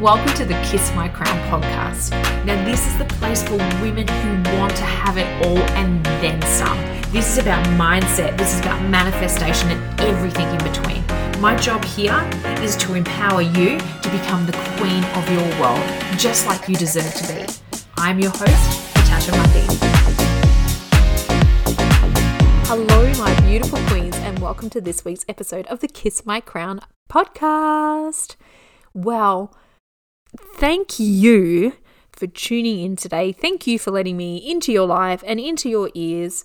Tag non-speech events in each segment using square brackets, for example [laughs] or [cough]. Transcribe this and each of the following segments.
Welcome to the Kiss My Crown podcast. Now, this is the place for women who want to have it all and then some. This is about mindset, this is about manifestation and everything in between. My job here is to empower you to become the queen of your world, just like you deserve to be. I'm your host, Natasha Mundy. Hello, my beautiful queens, and welcome to this week's episode of the Kiss My Crown podcast. Well, thank you for tuning in today. Thank you for letting me into your life and into your ears.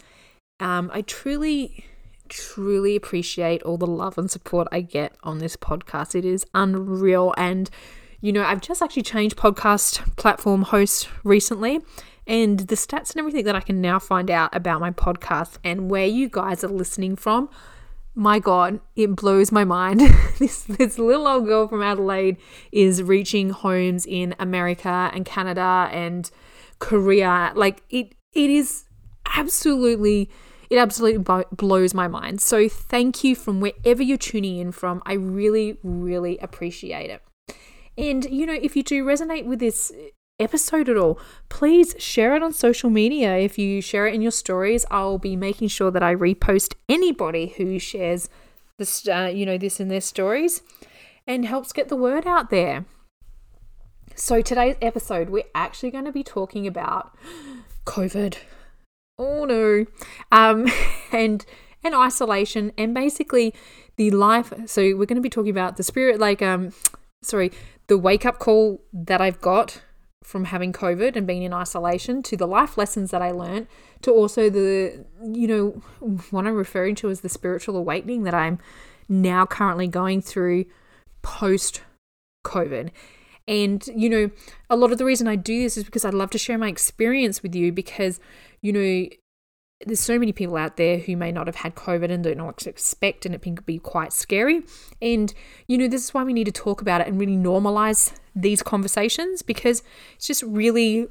Um, I truly, truly appreciate all the love and support I get on this podcast. It is unreal. And, you know, I've just actually changed podcast platform host recently. And the stats and everything that I can now find out about my podcast and where you guys are listening from my God, it blows my mind. [laughs] this, this little old girl from Adelaide is reaching homes in America and Canada and Korea. Like it, it is absolutely, it absolutely blows my mind. So thank you from wherever you're tuning in from. I really, really appreciate it. And you know, if you do resonate with this episode at all, please share it on social media. If you share it in your stories, I'll be making sure that I repost anybody who shares this, uh, you know, this in their stories, and helps get the word out there. So today's episode, we're actually going to be talking about COVID. Oh no, um, [laughs] and and isolation, and basically the life. So we're going to be talking about the spirit, like um, sorry, the wake up call that I've got from having COVID and being in isolation to the life lessons that I learned to also the, you know, what I'm referring to as the spiritual awakening that I'm now currently going through post COVID. And, you know, a lot of the reason I do this is because I'd love to share my experience with you because, you know, there's so many people out there who may not have had COVID and don't know what to expect, and it can be quite scary. And, you know, this is why we need to talk about it and really normalize these conversations because it's just really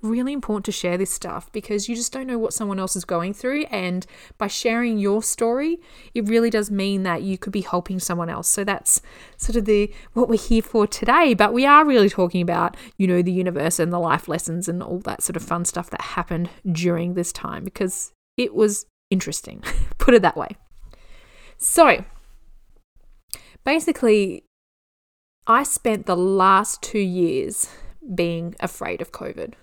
really important to share this stuff because you just don't know what someone else is going through. And by sharing your story it really does mean that you could be helping someone else. So that's sort of the what we're here for today. But we are really talking about you know the universe and the life lessons and all that sort of fun stuff that happened during this time because it was interesting. [laughs] Put it that way. So basically I spent the last 2 years being afraid of COVID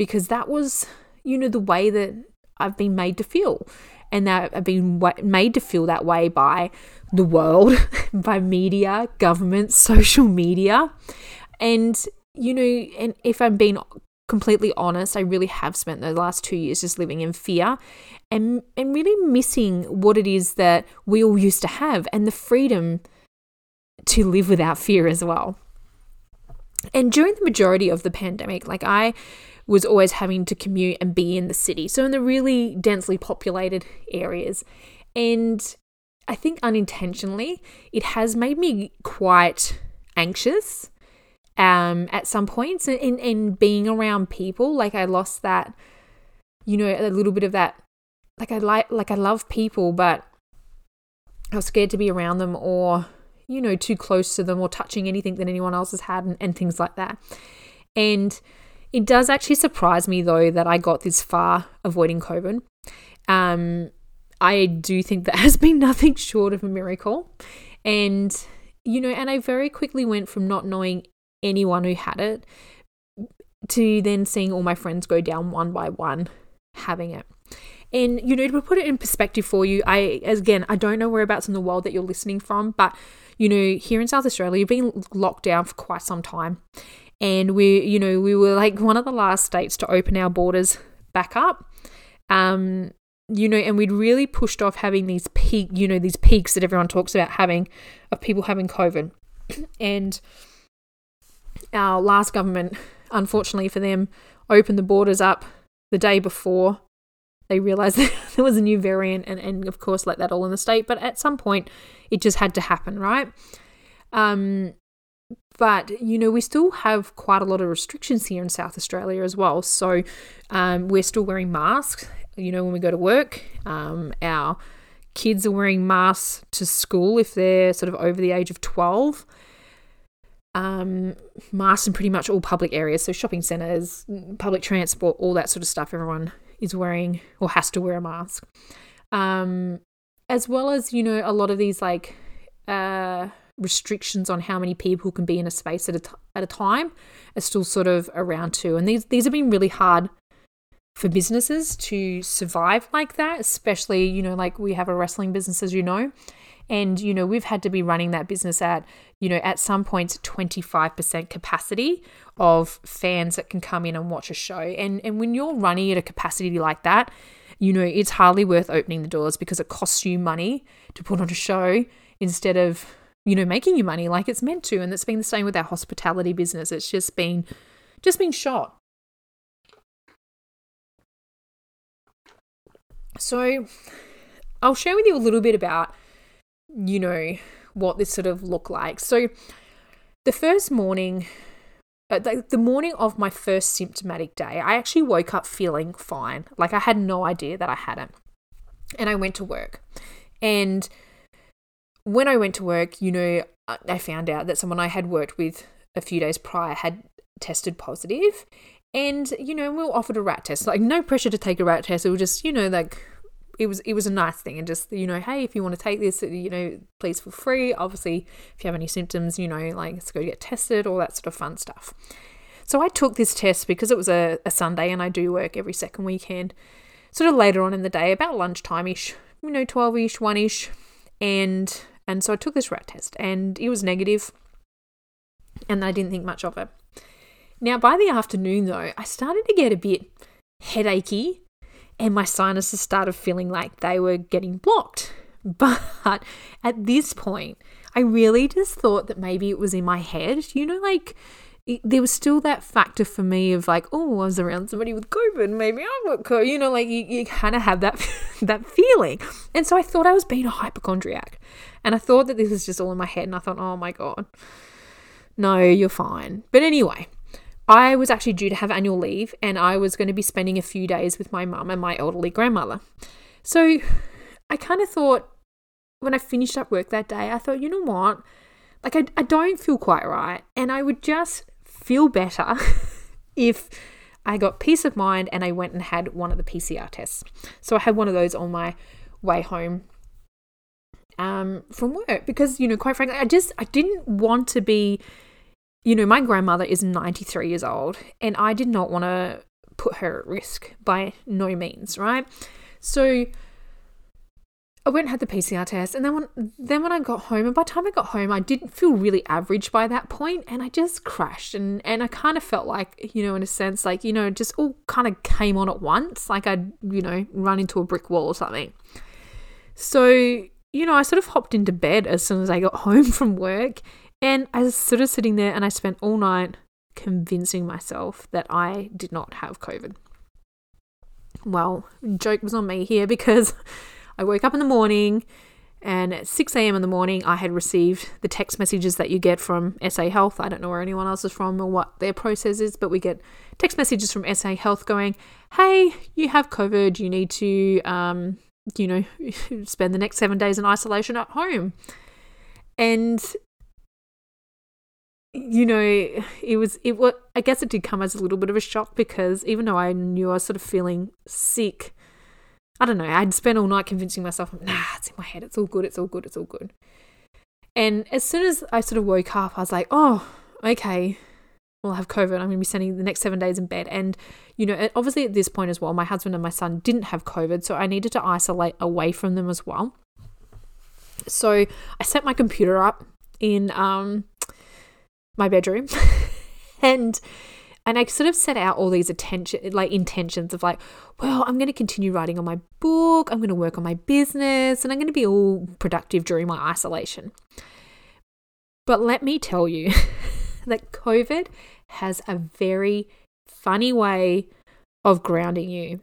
because that was, you know, the way that I've been made to feel. And that I've been made to feel that way by the world, [laughs] by media, government, social media. And, you know, and if I'm being completely honest, I really have spent the last two years just living in fear and, and really missing what it is that we all used to have and the freedom to live without fear as well. And during the majority of the pandemic, like I was always having to commute and be in the city, so in the really densely populated areas. And I think unintentionally, it has made me quite anxious um, at some points in, in being around people. Like I lost that, you know, a little bit of that. Like I like, like I love people, but I was scared to be around them or you know, too close to them or touching anything that anyone else has had and, and things like that. And it does actually surprise me though that I got this far avoiding COVID. Um, I do think that [laughs] has been nothing short of a miracle. And, you know, and I very quickly went from not knowing anyone who had it to then seeing all my friends go down one by one having it. And you know, to put it in perspective for you, I again, I don't know whereabouts in the world that you're listening from, but you know, here in South Australia, you've been locked down for quite some time. And we, you know, we were like one of the last states to open our borders back up. Um, you know, and we'd really pushed off having these peak, you know, these peaks that everyone talks about having of people having COVID. [clears throat] and our last government, unfortunately for them, opened the borders up the day before they realized [laughs] there was a new variant and, and of course let that all in the state but at some point it just had to happen right um, but you know we still have quite a lot of restrictions here in south australia as well so um, we're still wearing masks you know when we go to work um, our kids are wearing masks to school if they're sort of over the age of 12 um, masks in pretty much all public areas, so shopping centres, public transport, all that sort of stuff. Everyone is wearing or has to wear a mask. Um, as well as, you know, a lot of these like uh, restrictions on how many people can be in a space at a, t- at a time are still sort of around too. And these, these have been really hard for businesses to survive like that, especially, you know, like we have a wrestling business, as you know. And, you know, we've had to be running that business at, you know, at some points 25% capacity of fans that can come in and watch a show. And and when you're running at a capacity like that, you know, it's hardly worth opening the doors because it costs you money to put on a show instead of, you know, making you money like it's meant to. And it's been the same with our hospitality business. It's just been just been shot. So I'll share with you a little bit about you know, what this sort of looked like. So the first morning, uh, the, the morning of my first symptomatic day, I actually woke up feeling fine. Like I had no idea that I hadn't. And I went to work. And when I went to work, you know, I found out that someone I had worked with a few days prior had tested positive. And, you know, we were offered a rat test. Like, no pressure to take a rat test. It was just, you know, like it was it was a nice thing and just you know hey if you want to take this you know please feel free obviously if you have any symptoms you know like let's go get tested all that sort of fun stuff so i took this test because it was a, a sunday and i do work every second weekend sort of later on in the day about lunchtime-ish you know 12ish 1ish and and so i took this rat test and it was negative and i didn't think much of it now by the afternoon though i started to get a bit headachy and my sinuses started feeling like they were getting blocked. [laughs] But at this point, I really just thought that maybe it was in my head. You know, like it, there was still that factor for me of like, oh, I was around somebody with COVID, maybe I've got COVID. You know, like you, you kind of have that [laughs] that feeling. And so I thought I was being a hypochondriac, and I thought that this was just all in my head. And I thought, oh my god, no, you're fine. But anyway, I was actually due to have annual leave and I was going to be spending a few days with my mum and my elderly grandmother. So I kind of thought when I finished up work that day, I thought, you know what? Like, I, I don't feel quite right. And I would just feel better [laughs] if I got peace of mind and I went and had one of the PCR tests. So I had one of those on my way home um, from work because, you know, quite frankly, I just, I didn't want to be you know, my grandmother is 93 years old, and I did not want to put her at risk by no means, right? So I went and had the PCR test, and then when then when I got home, and by the time I got home, I didn't feel really average by that point, and I just crashed, and and I kind of felt like, you know, in a sense, like you know, just all kind of came on at once, like I'd you know run into a brick wall or something. So you know, I sort of hopped into bed as soon as I got [laughs] home from work, and I was sort of sitting there and I spent all night convincing myself that I did not have COVID. Well, joke was on me here [laughs] because I woke up in the morning and at 6 a.m. in the morning, I had received the text messages that you get from SA Health. I don't know where anyone else is from or what their process is, but we get text messages from SA Health going, hey, you have COVID. You need to, um, you know, [laughs] spend the next seven days in isolation at home. And you know, it was it was I guess it did come as a little bit of a shock because even though I knew I was sort of feeling sick, I don't know, I'd spent all night convincing myself, nah, it's in my head, it's all good, it's all good, it's all good. And as soon as I sort of woke up, I was like, oh, okay, well, I have COVID. I'm going to be spending the next seven days in bed. And, you know, obviously at this point as well, my husband and my son didn't have COVID. So I needed to isolate away from them as well. So I set my computer up in um, my bedroom [laughs] and and I sort of set out all these attention like intentions of like, well, I'm going to continue writing on my book, I'm going to work on my business, and I'm going to be all productive during my isolation. But let me tell you [laughs] that COVID has a very funny way of grounding you.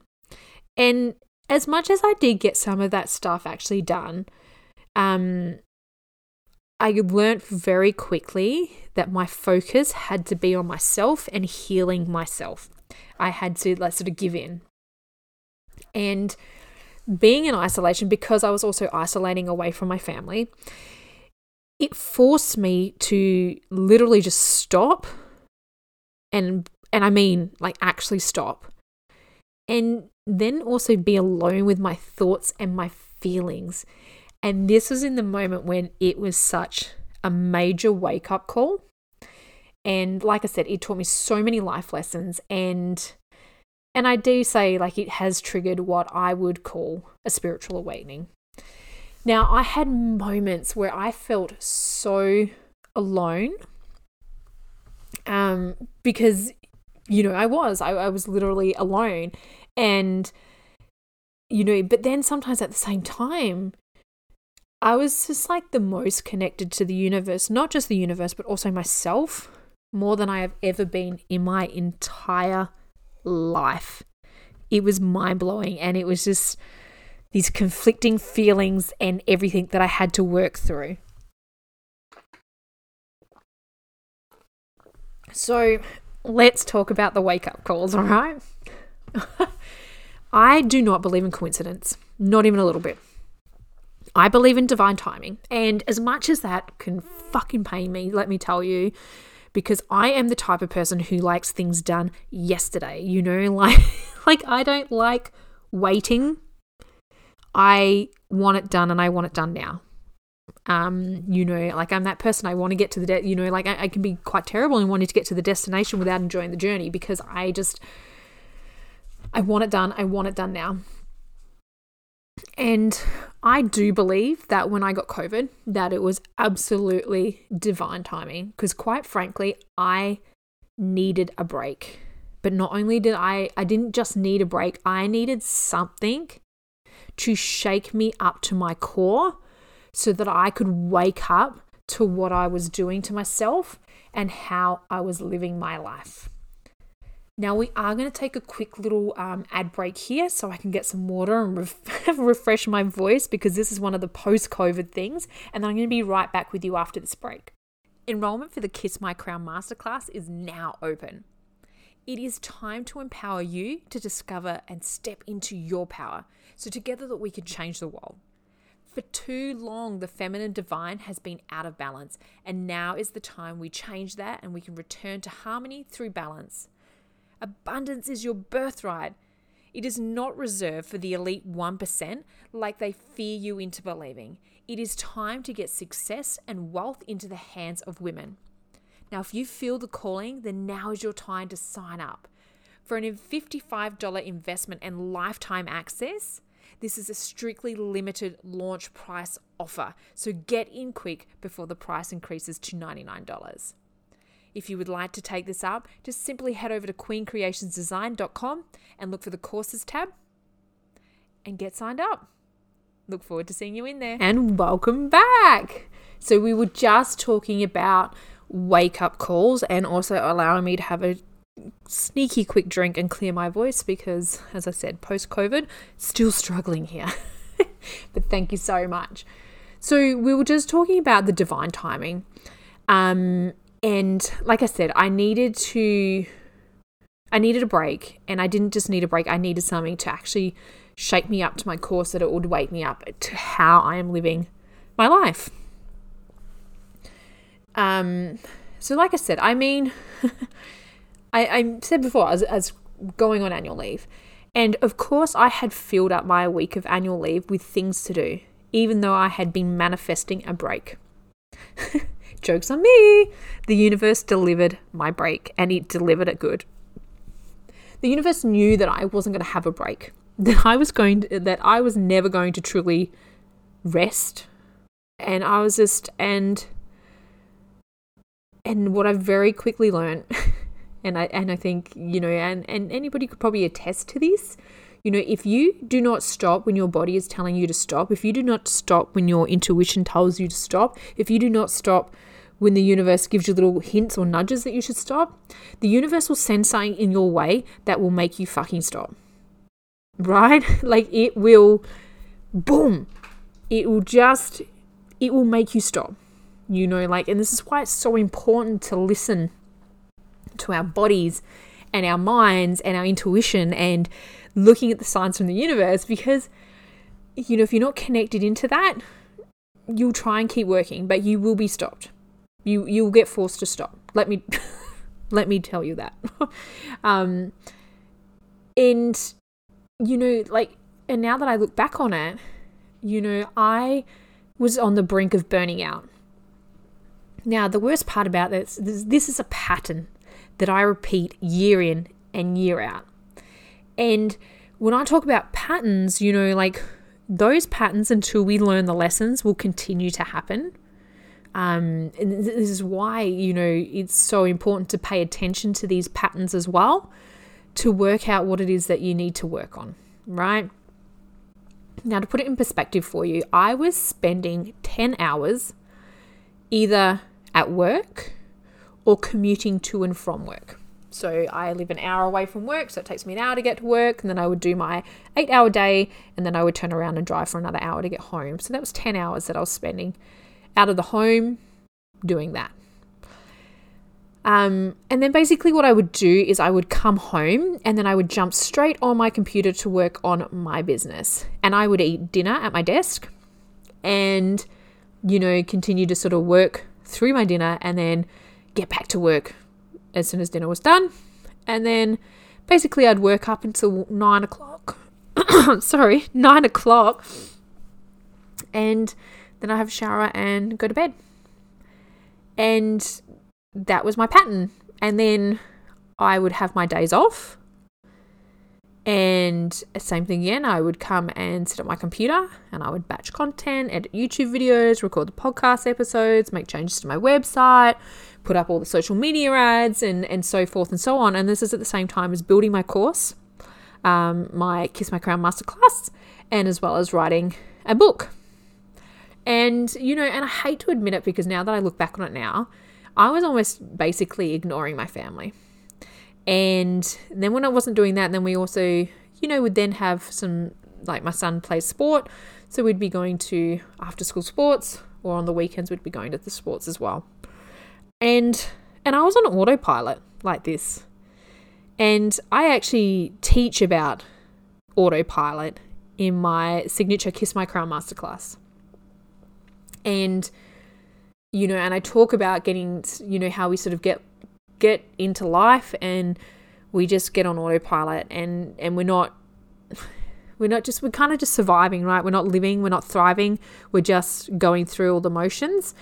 And as much as I did get some of that stuff actually done, um, I learned very quickly that my focus had to be on myself and healing myself. I had to like sort of give in. And being in isolation, because I was also isolating away from my family, it forced me to literally just stop and and I mean like actually stop. And then also be alone with my thoughts and my feelings. And this was in the moment when it was such a major wake up call. And like I said, it taught me so many life lessons and and I do say like it has triggered what I would call a spiritual awakening. Now, I had moments where I felt so alone um, because, you know, I was. I, I was literally alone. And, you know, but then sometimes at the same time, I was just like the most connected to the universe, not just the universe, but also myself, more than I have ever been in my entire life. It was mind blowing. And it was just these conflicting feelings and everything that I had to work through. So let's talk about the wake up calls, all right? [laughs] I do not believe in coincidence, not even a little bit. I believe in divine timing. And as much as that can fucking pain me, let me tell you, because I am the type of person who likes things done yesterday, you know, [laughs] like like I don't like waiting I want it done and I want it done now. Um, you know, like I'm that person. I want to get to the, de- you know, like I, I can be quite terrible in wanting to get to the destination without enjoying the journey because I just, I want it done. I want it done now. And I do believe that when I got COVID, that it was absolutely divine timing because quite frankly, I needed a break. But not only did I I didn't just need a break, I needed something to shake me up to my core so that I could wake up to what I was doing to myself and how I was living my life. Now, we are going to take a quick little um, ad break here so I can get some water and ref- [laughs] refresh my voice because this is one of the post COVID things. And then I'm going to be right back with you after this break. Enrollment for the Kiss My Crown Masterclass is now open. It is time to empower you to discover and step into your power so together that we can change the world. For too long, the feminine divine has been out of balance, and now is the time we change that and we can return to harmony through balance. Abundance is your birthright. It is not reserved for the elite 1% like they fear you into believing. It is time to get success and wealth into the hands of women. Now, if you feel the calling, then now is your time to sign up. For an $55 investment and lifetime access, this is a strictly limited launch price offer, so get in quick before the price increases to $99. If you would like to take this up, just simply head over to queencreationsdesign.com and look for the courses tab and get signed up. Look forward to seeing you in there. And welcome back. So, we were just talking about wake up calls and also allowing me to have a sneaky quick drink and clear my voice because, as I said, post COVID, still struggling here. [laughs] but thank you so much. So, we were just talking about the divine timing. Um, and like I said, I needed to. I needed a break, and I didn't just need a break, I needed something to actually shake me up to my core so that it would wake me up to how I am living my life. Um, so, like I said, I mean, [laughs] I, I said before, as, as going on annual leave. And of course, I had filled up my week of annual leave with things to do, even though I had been manifesting a break. [laughs] Jokes on me! The universe delivered my break, and it delivered it good. The universe knew that I wasn't going to have a break, [laughs] that I was going to, that I was never going to truly rest, and I was just and and what I very quickly learned [laughs] and I and I think you know and and anybody could probably attest to this you know if you do not stop when your body is telling you to stop if you do not stop when your intuition tells you to stop if you do not stop when the universe gives you little hints or nudges that you should stop the universe will send something in your way that will make you fucking stop right [laughs] like it will boom it will just it will make you stop you know like and this is why it's so important to listen to our bodies and our minds and our intuition and looking at the signs from the universe because you know if you're not connected into that you'll try and keep working, but you will be stopped. You you'll get forced to stop. Let me [laughs] let me tell you that. [laughs] um, and you know, like, and now that I look back on it, you know, I was on the brink of burning out. Now, the worst part about this, this, this is a pattern that I repeat year in and year out. And when I talk about patterns, you know, like those patterns until we learn the lessons will continue to happen. Um, this is why, you know, it's so important to pay attention to these patterns as well to work out what it is that you need to work on, right? Now, to put it in perspective for you, I was spending 10 hours either at work or commuting to and from work. So I live an hour away from work, so it takes me an hour to get to work, and then I would do my eight hour day, and then I would turn around and drive for another hour to get home. So that was 10 hours that I was spending out of the home doing that. Um, and then basically, what I would do is I would come home and then I would jump straight on my computer to work on my business. And I would eat dinner at my desk and, you know, continue to sort of work through my dinner and then get back to work as soon as dinner was done. And then basically, I'd work up until nine o'clock. [coughs] Sorry, nine o'clock. And then I have a shower and go to bed. And that was my pattern. And then I would have my days off. And same thing again, I would come and sit at my computer and I would batch content, edit YouTube videos, record the podcast episodes, make changes to my website, put up all the social media ads, and, and so forth and so on. And this is at the same time as building my course, um, my Kiss My Crown Masterclass, and as well as writing a book. And, you know, and I hate to admit it because now that I look back on it now, I was almost basically ignoring my family. And then when I wasn't doing that, then we also, you know, would then have some, like my son plays sport. So we'd be going to after school sports or on the weekends we'd be going to the sports as well. And and I was on autopilot like this. And I actually teach about autopilot in my signature Kiss My Crown masterclass and you know and i talk about getting you know how we sort of get get into life and we just get on autopilot and and we're not [laughs] we're not just we're kind of just surviving right? We're not living we're not thriving. We're just going through all the motions.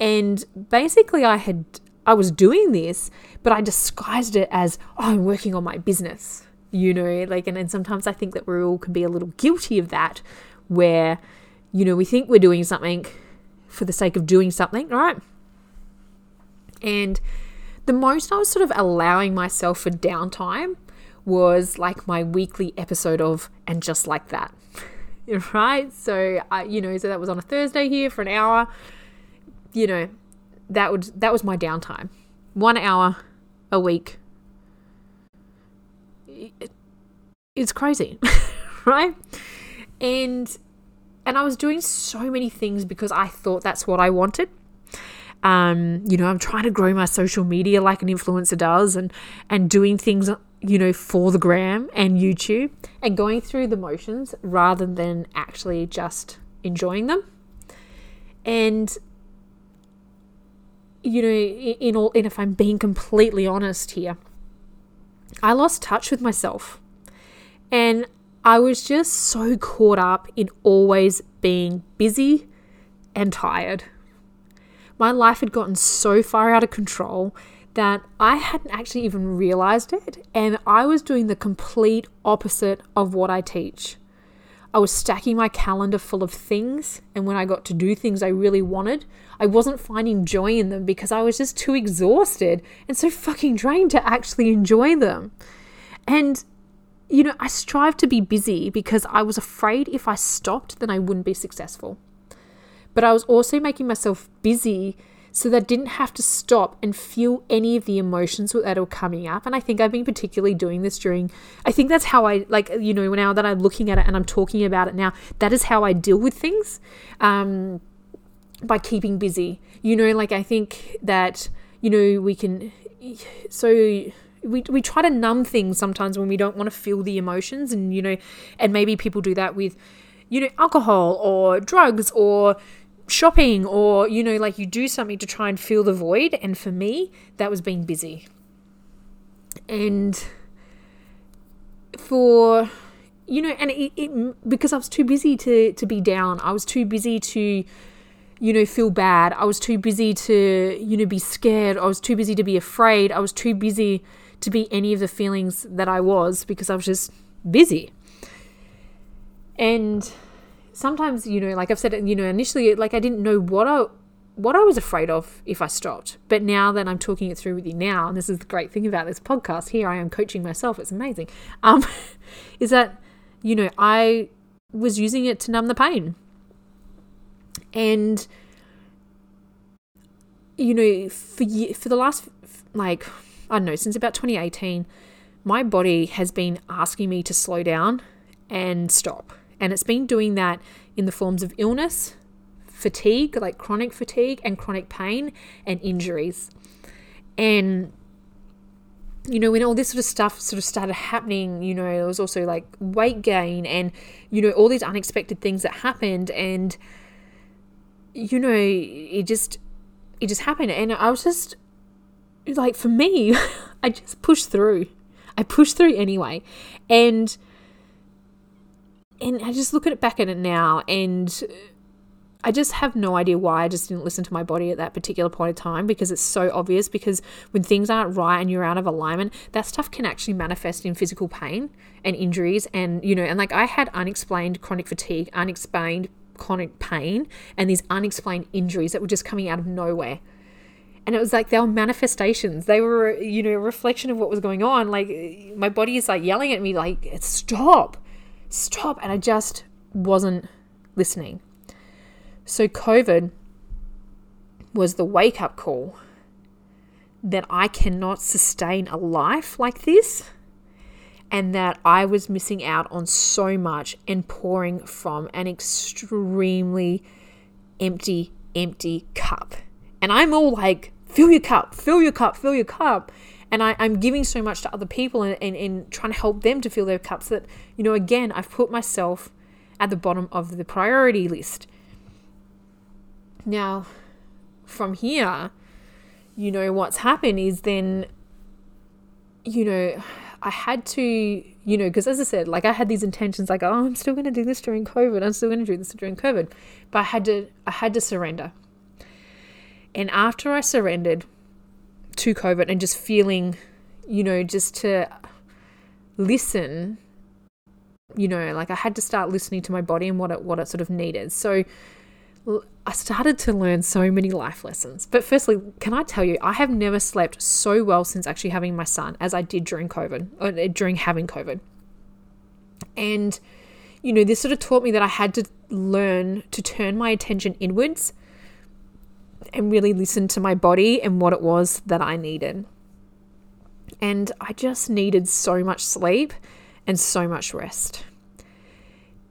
And basically i had i was doing this but i disguised it as oh i'm working on my business you know? Like and, and sometimes i think that we all can be a little guilty of that where you know we think we're doing something for the sake of doing something, right? And the most I was sort of allowing myself for downtime was like my weekly episode of And Just Like That. [laughs] right? So I you know, so that was on a Thursday here for an hour. You know, that would that was my downtime. 1 hour a week. It's crazy, [laughs] right? And and I was doing so many things because I thought that's what I wanted. Um, you know, I'm trying to grow my social media like an influencer does and and doing things, you know, for the gram and YouTube and going through the motions rather than actually just enjoying them. And you know, in all and if I'm being completely honest here, I lost touch with myself. And I was just so caught up in always being busy and tired. My life had gotten so far out of control that I hadn't actually even realized it, and I was doing the complete opposite of what I teach. I was stacking my calendar full of things, and when I got to do things I really wanted, I wasn't finding joy in them because I was just too exhausted and so fucking drained to actually enjoy them. And you know, I strive to be busy because I was afraid if I stopped, then I wouldn't be successful. But I was also making myself busy so that I didn't have to stop and feel any of the emotions that were coming up. And I think I've been particularly doing this during, I think that's how I, like, you know, now that I'm looking at it and I'm talking about it now, that is how I deal with things um, by keeping busy. You know, like, I think that, you know, we can, so we, we try to numb things sometimes when we don't want to feel the emotions and you know and maybe people do that with you know alcohol or drugs or shopping or, you know, like you do something to try and fill the void. And for me, that was being busy. And for, you know, and it, it because I was too busy to, to be down, I was too busy to, you know, feel bad. I was too busy to, you know, be scared. I was too busy to be afraid. I was too busy to be any of the feelings that I was because I was just busy. And sometimes, you know, like I've said, you know, initially, like I didn't know what I what I was afraid of if I stopped. But now that I'm talking it through with you now, and this is the great thing about this podcast, here I am coaching myself. It's amazing. Um, [laughs] is that you know I was using it to numb the pain, and you know for for the last like I don't know since about 2018, my body has been asking me to slow down and stop and it's been doing that in the forms of illness, fatigue, like chronic fatigue, and chronic pain and injuries. And you know, when all this sort of stuff sort of started happening, you know, there was also like weight gain and, you know, all these unexpected things that happened. And, you know, it just, it just happened. And I was just like, for me, [laughs] I just push through. I push through anyway. And, and I just look at it back at it now and I just have no idea why I just didn't listen to my body at that particular point of time because it's so obvious. Because when things aren't right and you're out of alignment, that stuff can actually manifest in physical pain and injuries. And, you know, and like I had unexplained chronic fatigue, unexplained chronic pain, and these unexplained injuries that were just coming out of nowhere. And it was like they were manifestations. They were, you know, a reflection of what was going on. Like my body is like yelling at me, like, stop stop. And I just wasn't listening. So, COVID was the wake up call that I cannot sustain a life like this and that I was missing out on so much and pouring from an extremely empty, empty cup. And I'm all like, fill your cup, fill your cup, fill your cup and I, am giving so much to other people and, and, and trying to help them to fill their cups that, you know, again, I've put myself at the bottom of the priority list. Now, from here, you know, what's happened is then, you know, I had to, you know, because as I said, like I had these intentions, like, oh, I'm still going to do this during COVID. I'm still going to do this during COVID, but I had to, I had to surrender. And after I surrendered, to COVID and just feeling, you know, just to listen, you know, like I had to start listening to my body and what it what it sort of needed. So I started to learn so many life lessons. But firstly, can I tell you, I have never slept so well since actually having my son as I did during COVID, or uh, during having COVID. And, you know, this sort of taught me that I had to learn to turn my attention inwards and really listen to my body and what it was that I needed. And I just needed so much sleep and so much rest.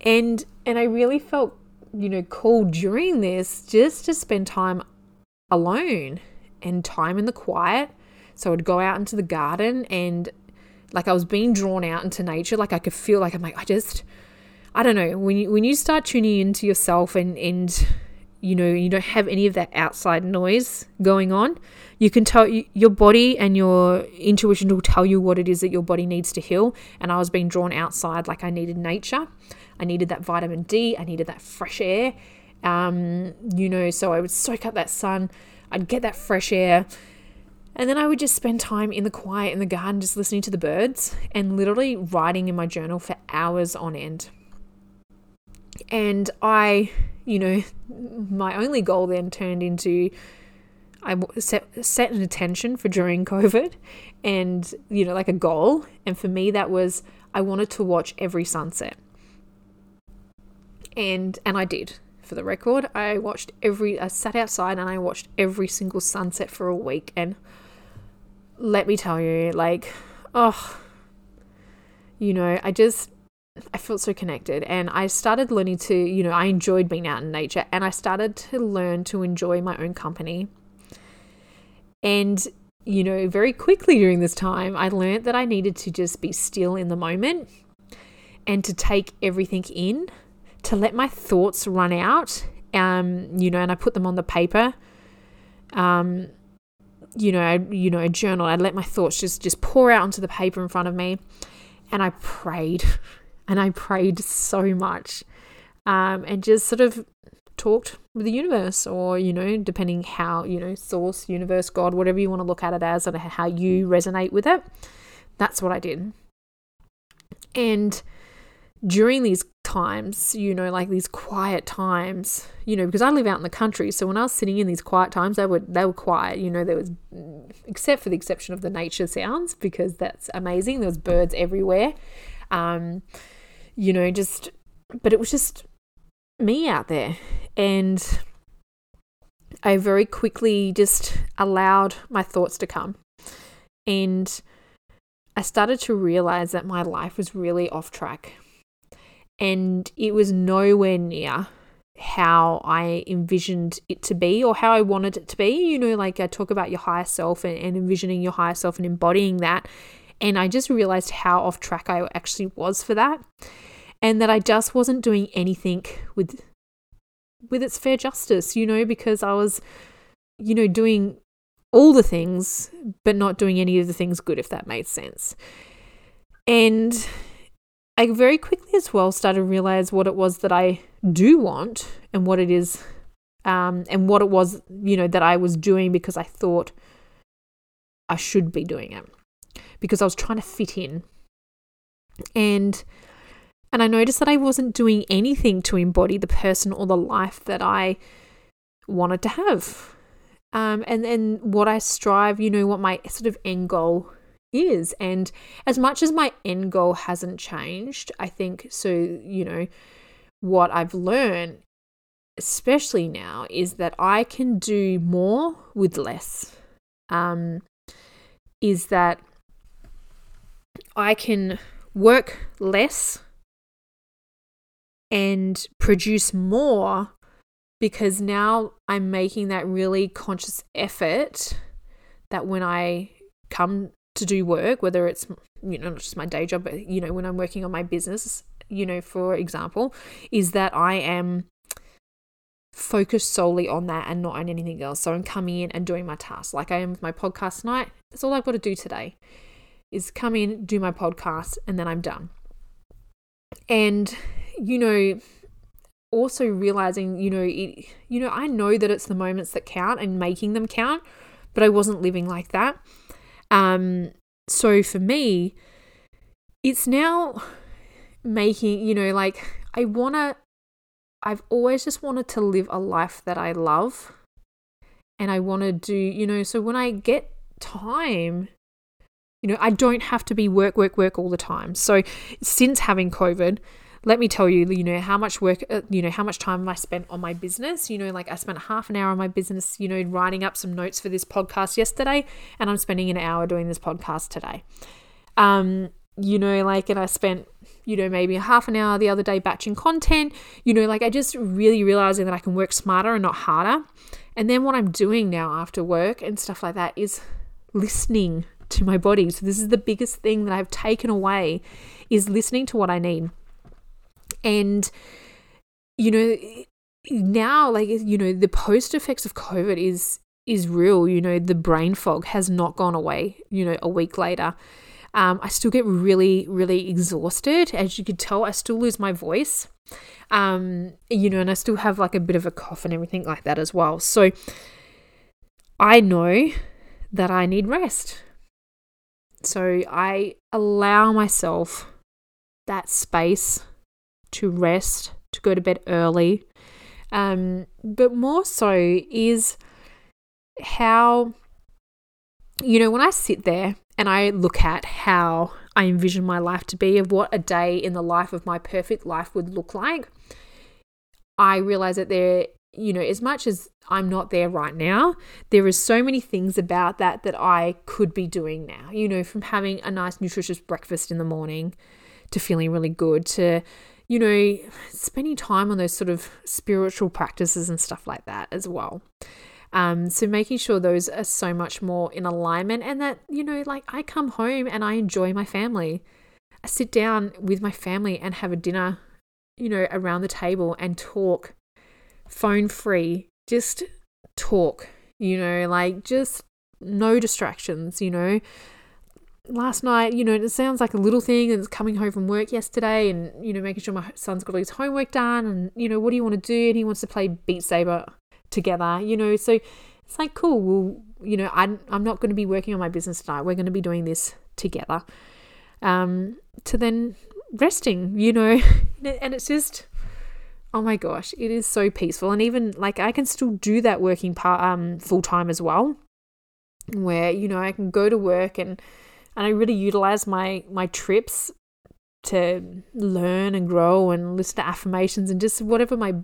And and I really felt, you know, called during this just to spend time alone and time in the quiet. So I'd go out into the garden and like I was being drawn out into nature. Like I could feel like I'm like, I just I don't know, when you when you start tuning into yourself and and you know you don't have any of that outside noise going on. You can tell your body and your intuition will tell you what it is that your body needs to heal. And i was being drawn outside like i needed nature. I needed that vitamin d. I needed that fresh air. Um, you know so i would soak up that sun. I'd get that fresh air. And then I would just spend time in the quiet in the garden, just listening to the birds and literally writing in my journal for hours on end. And I you know, my only goal then turned into I set, set an intention for during [laughs] COVID and, you know, like a goal. And for me, that was I wanted to watch every sunset. And, and I did. For the record, I watched every, I sat outside and I watched every single sunset for a week. And let me tell you, like, oh, you know, I just, I felt so connected and I started learning to, you know, I enjoyed being out in nature and I started to learn to enjoy my own company. And, you know, very quickly during this time, I learned that I needed to just be still in the moment and to take everything in, to let my thoughts run out um, you know, and I put them on the paper. Um, you know, I, you know, a journal. I'd let my thoughts just just pour out onto the paper in front of me, and I prayed, [laughs] and I prayed so much, um, and just sort of talked with the universe, or you know, depending how you know, source, universe, God, whatever you want to look at it as, and how you resonate with it. That's what I did, and during these times, you know, like these quiet times, you know, because I live out in the country, so when I was sitting in these quiet times, they were they were quiet. You know, there was, except for the exception of the nature sounds, because that's amazing. There was birds everywhere, um, you know, just, but it was just me out there, and I very quickly just allowed my thoughts to come, and I started to realize that my life was really off track and it was nowhere near how I envisioned it to be or how I wanted it to be. You know, like I talk about your higher self and, and envisioning your higher self and embodying that. And I just realized how off track I actually was for that. And that I just wasn't doing anything with with its fair justice, you know, because I was, you know, doing all the things, but not doing any of the things good, if that made sense. And I very quickly as well started to realize what it was that I do want and what it is, um, and what it was, you know, that I was doing because I thought I should be doing it because I was trying to fit in. And and I noticed that I wasn't doing anything to embody the person or the life that I wanted to have. Um, and then what I strive, you know, what my sort of end goal is. And as much as my end goal hasn't changed, I think so, you know, what I've learned, especially now, is that I can do more with less. Um, is that I can work less and produce more because now I'm making that really conscious effort that when I come to do work, whether it's you know not just my day job, but you know when I'm working on my business, you know for example, is that I am focused solely on that and not on anything else. So I'm coming in and doing my tasks like I am with my podcast tonight. That's all I've got to do today is come in, do my podcast, and then I'm done. And you know, also realizing, you know, it, you know, I know that it's the moments that count and making them count, but I wasn't living like that. Um, so for me, it's now making, you know, like I want to, I've always just wanted to live a life that I love. And I want to do, you know, so when I get time, you know, I don't have to be work, work, work all the time. So since having COVID, let me tell you, you know, how much work, uh, you know, how much time I spent on my business. You know, like I spent half an hour on my business, you know, writing up some notes for this podcast yesterday, and I'm spending an hour doing this podcast today. Um, you know, like, and I spent, you know, maybe half an hour the other day batching content. You know, like I just really realizing that I can work smarter and not harder. And then what I'm doing now after work and stuff like that is listening to my body. So this is the biggest thing that I've taken away is listening to what I need. And, you know, now, like, you know, the post effects of COVID is is real. You know, the brain fog has not gone away, you know, a week later. Um, I still get really, really exhausted. As you could tell, I still lose my voice. Um, you know, and I still have like a bit of a cough and everything like that as well. So I know that I need rest. So I allow myself that space to rest, to go to bed early. Um, but more so is how, you know, when I sit there and I look at how I envision my life to be, of what a day in the life of my perfect life would look like, I realize that there, you know, as much as I'm not there right now, there is so many things about that that I could be doing now, you know, from having a nice, nutritious breakfast in the morning to feeling really good to you know, spending time on those sort of spiritual practices and stuff like that as well. Um, so making sure those are so much more in alignment and that, you know, like I come home and I enjoy my family. I sit down with my family and have a dinner, you know, around the table and talk phone free, just talk, you know, like just no distractions, you know. Last night, you know, it sounds like a little thing and it's coming home from work yesterday and, you know, making sure my son's got all his homework done and, you know, what do you want to do? And he wants to play Beat Saber together, you know. So it's like, cool, well, you know, I'm, I'm not going to be working on my business tonight. We're going to be doing this together. Um, to then resting, you know, [laughs] and it's just, oh my gosh, it is so peaceful. And even like I can still do that working part um full time as well, where you know I can go to work and and I really utilize my my trips to learn and grow and listen to affirmations and just whatever my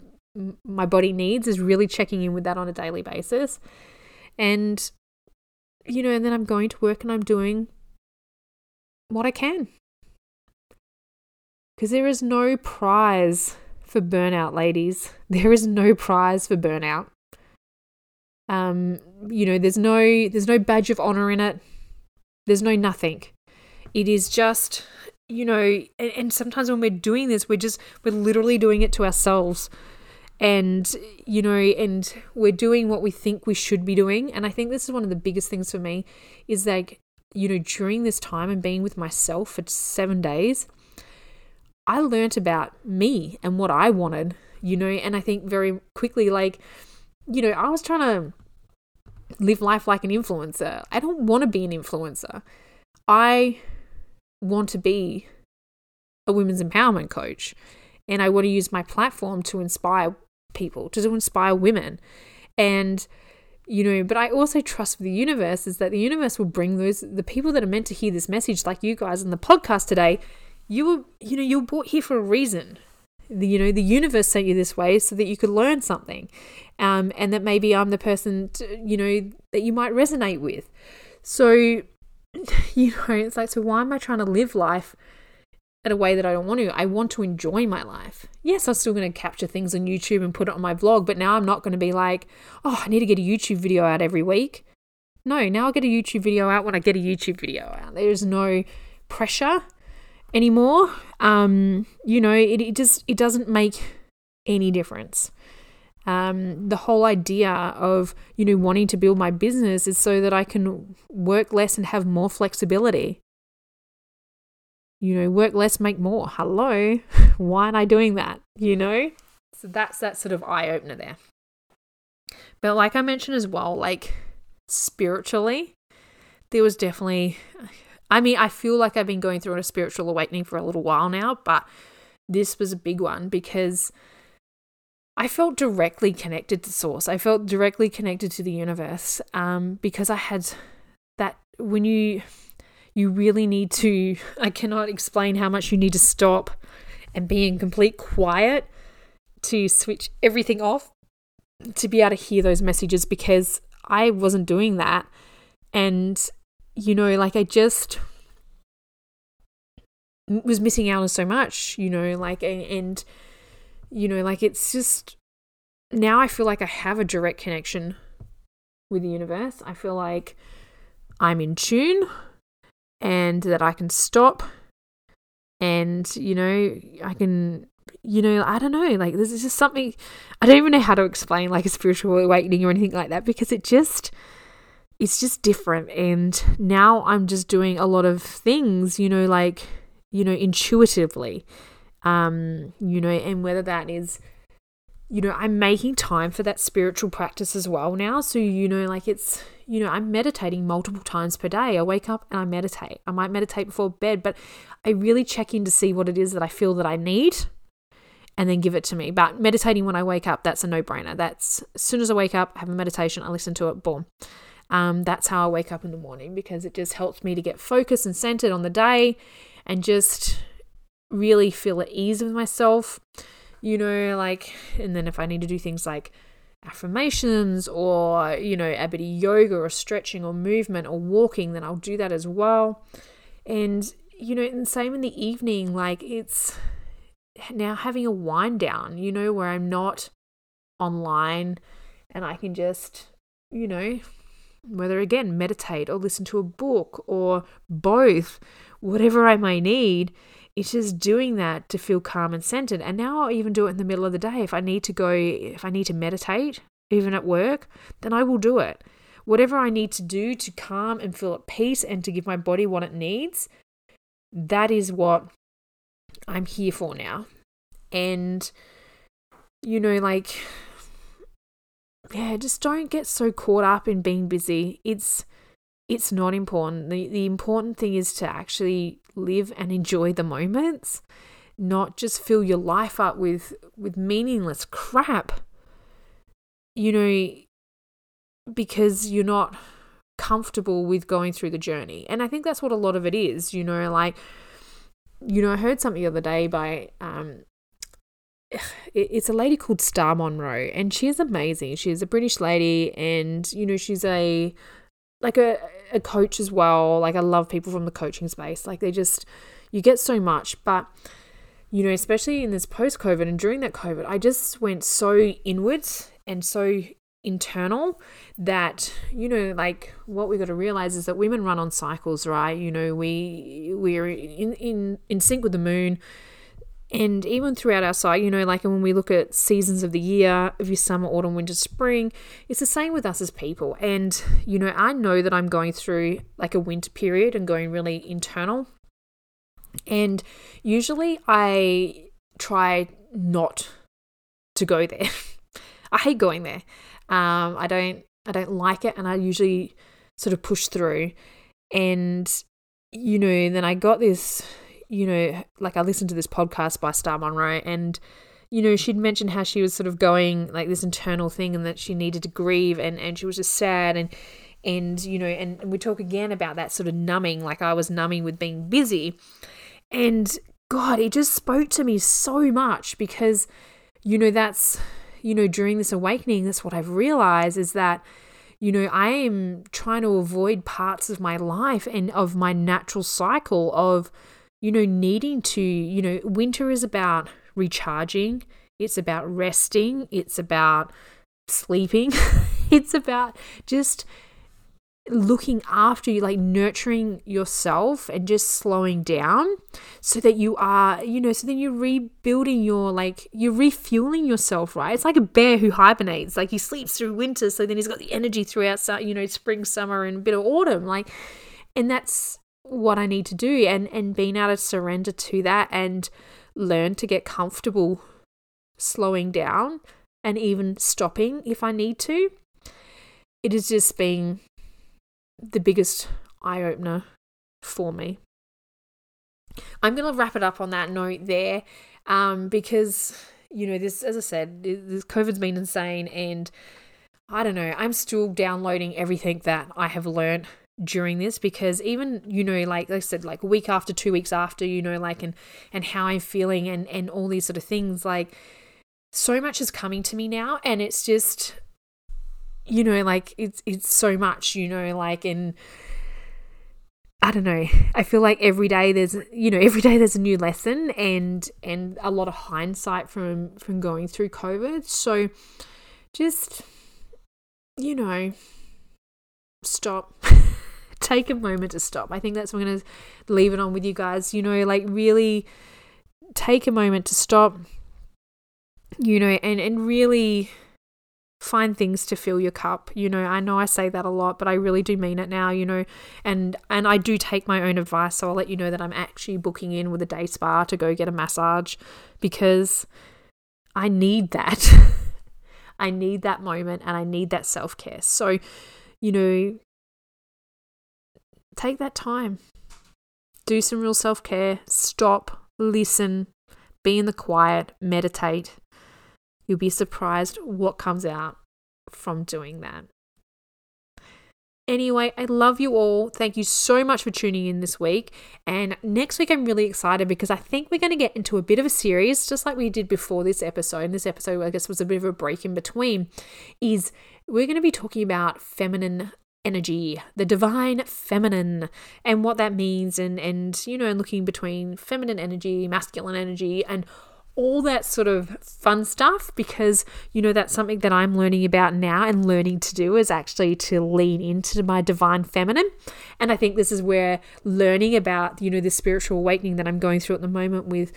my body needs is really checking in with that on a daily basis. And you know, and then I'm going to work and I'm doing what I can. Because there is no prize for burnout, ladies. [laughs] There is no prize for burnout. Um, you know, there's no there's no badge of honor in it. There's no nothing. It is just, you know, and, and sometimes when we're doing this, we're just we're literally doing it to ourselves. And, you know, and we're doing what we think we should be doing. And I think this is one of the biggest things for me is like, you know, during this time and being with myself for seven days, I learnt about me and what I wanted, you know, and I think very quickly, like, you know, I was trying to live life like an influencer. I don't want to be an influencer. I want to be a women's empowerment coach and I want to use my platform to inspire people, to inspire women. And you know, but I also trust the universe is that the universe will bring those the people that are meant to hear this message like you guys in the podcast today you were you know you were brought here for a reason. The, you know the universe sent you this way so that you could learn something um, and that maybe i'm the person to, you know that you might resonate with. So [laughs] you know it's like so why am i trying to live life in a way that i don't want to? I want to enjoy my life. Yes i'm still going to capture things on youtube and put it on my vlog but now i'm not going to be like oh i need to get a youtube video out every week. No now i'll get a youtube video out when i get a youtube video out. There's no pressure anymore. Um, you know, it, it just it doesn't make any difference. Um, the whole idea of you know wanting to build my business is so that I can work less and have more flexibility. You know, work less, make more. Hello, [laughs] why am I doing that? You know, so that's that sort of eye opener there. But like I mentioned as well, like spiritually, there was definitely I mean, I feel like I've been going through a spiritual awakening for a little while now, but this was a big one because I felt directly connected to Source. I felt directly connected to the universe um, because I had that when you you really need to I cannot explain how much you need to stop and be in complete quiet to switch everything off to be able to hear those messages because I wasn't doing that and you know, like I just was missing out on so much, you know, like, and, and, you know, like it's just now I feel like I have a direct connection with the universe. I feel like I'm in tune and that I can stop and, you know, I can, you know, I don't know, like this is just something I don't even know how to explain like a spiritual awakening or anything like that because it just, it's just different. And now I'm just doing a lot of things, you know, like, you know, intuitively. Um, you know, and whether that is, you know, I'm making time for that spiritual practice as well now. So, you know, like it's, you know, I'm meditating multiple times per day. I wake up and I meditate. I might meditate before bed, but I really check in to see what it is that I feel that I need and then give it to me. But meditating when I wake up, that's a no brainer. That's as soon as I wake up, I have a meditation, I listen to it, boom. Um, that's how I wake up in the morning because it just helps me to get focused and centered on the day and just really feel at ease with myself. You know, like, and then if I need to do things like affirmations or, you know, a bit of yoga or stretching or movement or walking, then I'll do that as well. And, you know, and same in the evening, like, it's now having a wind down, you know, where I'm not online and I can just, you know, whether again meditate or listen to a book or both, whatever I may need it's just doing that to feel calm and centered. And now I'll even do it in the middle of the day. If I need to go, if I need to meditate, even at work, then I will do it. Whatever I need to do to calm and feel at peace and to give my body what it needs, that is what I'm here for now. And, you know, like, yeah, just don't get so caught up in being busy. It's, it's not important. The, the important thing is to actually live and enjoy the moments, not just fill your life up with, with meaningless crap. You know, because you're not comfortable with going through the journey. And I think that's what a lot of it is, you know, like, you know, I heard something the other day by, um, [sighs] it's a lady called Star Monroe, and she is amazing. She's a British lady, and you know, she's a like a, a coach as well. Like I love people from the coaching space. Like they just you get so much, but you know, especially in this post COVID and during that COVID, I just went so inwards and so internal that you know like what we got to realize is that women run on cycles right you know we we're in in in sync with the moon and even throughout our site, you know, like when we look at seasons of the year, of your summer, autumn, winter, spring, it's the same with us as people. And, you know, I know that I'm going through like a winter period and going really internal. And usually I try not to go there. [laughs] I hate going there. Um, I don't I don't like it and I usually sort of push through. And, you know, then I got this you know, like I listened to this podcast by Star Monroe and you know, she'd mentioned how she was sort of going like this internal thing and that she needed to grieve and, and she was just sad and and you know, and, and we talk again about that sort of numbing, like I was numbing with being busy. And God, it just spoke to me so much because, you know, that's you know, during this awakening, that's what I've realized is that you know, I am trying to avoid parts of my life and of my natural cycle of you know, needing to, you know, winter is about recharging, it's about resting, it's about sleeping, [laughs] it's about just looking after you, like nurturing yourself and just slowing down so that you are, you know, so then you're rebuilding your, like, you're refueling yourself, right? It's like a bear who hibernates, like he sleeps through winter, so then he's got the energy throughout, you know, spring, summer, and a bit of autumn. Like, and that's what I need to do and and being able to surrender to that and learn to get comfortable slowing down and even stopping if I need to. It has just been the biggest eye opener for me. I'm going to wrap it up on that note there um, because, you know, this, as I said, this COVID's been insane and I don't know, I'm still downloading everything that I have learned during this because even you know like, I said like week after two weeks after you know like and and how I'm feeling and and all these sort of things like so much is coming to me now and it's just you know like it's it's so much you know like and I don't know. I feel like every day there's you know every day there's a new lesson and and a lot of hindsight from from going through COVID. So just you know stop [laughs] take a moment to stop. I think that's what I'm going to leave it on with you guys. You know, like really take a moment to stop, you know, and, and really find things to fill your cup you know i know i say that a lot but i really do mean it now you know and and i do take my own advice so i'll let you know that i'm actually booking in with a day spa to go get a massage because i need that [laughs] i need that moment and i need that self-care so you know take that time. Do some real self care. Stop, listen, be in the quiet, meditate. You'll be surprised what comes out from doing that. Anyway, I love you all. Thank you so much for tuning in this week. And next week, I'm really excited because I think we're going to get into a bit of a series, just like we did before this episode. And this episode, I guess, was a bit of a break in between. Is we're going to be talking about feminine energy, the divine feminine, and what that means, and and you know, and looking between feminine energy, masculine energy, and all that sort of fun stuff because you know that's something that I'm learning about now and learning to do is actually to lean into my divine feminine. And I think this is where learning about, you know, the spiritual awakening that I'm going through at the moment with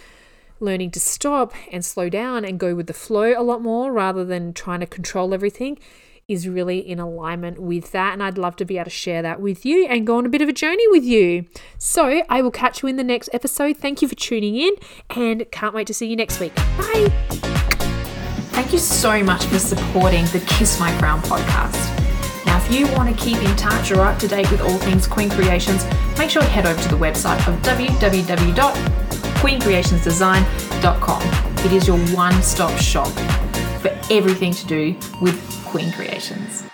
learning to stop and slow down and go with the flow a lot more rather than trying to control everything is really in alignment with that. And I'd love to be able to share that with you and go on a bit of a journey with you. So I will catch you in the next episode. Thank you for tuning in and can't wait to see you next week. Bye. Thank you so much for supporting the Kiss My Crown podcast. Now, if you want to keep in touch or up to date with all things Queen Creations, make sure you head over to the website of www.queencreationsdesign.com. It is your one stop shop for everything to do with Queen Creations.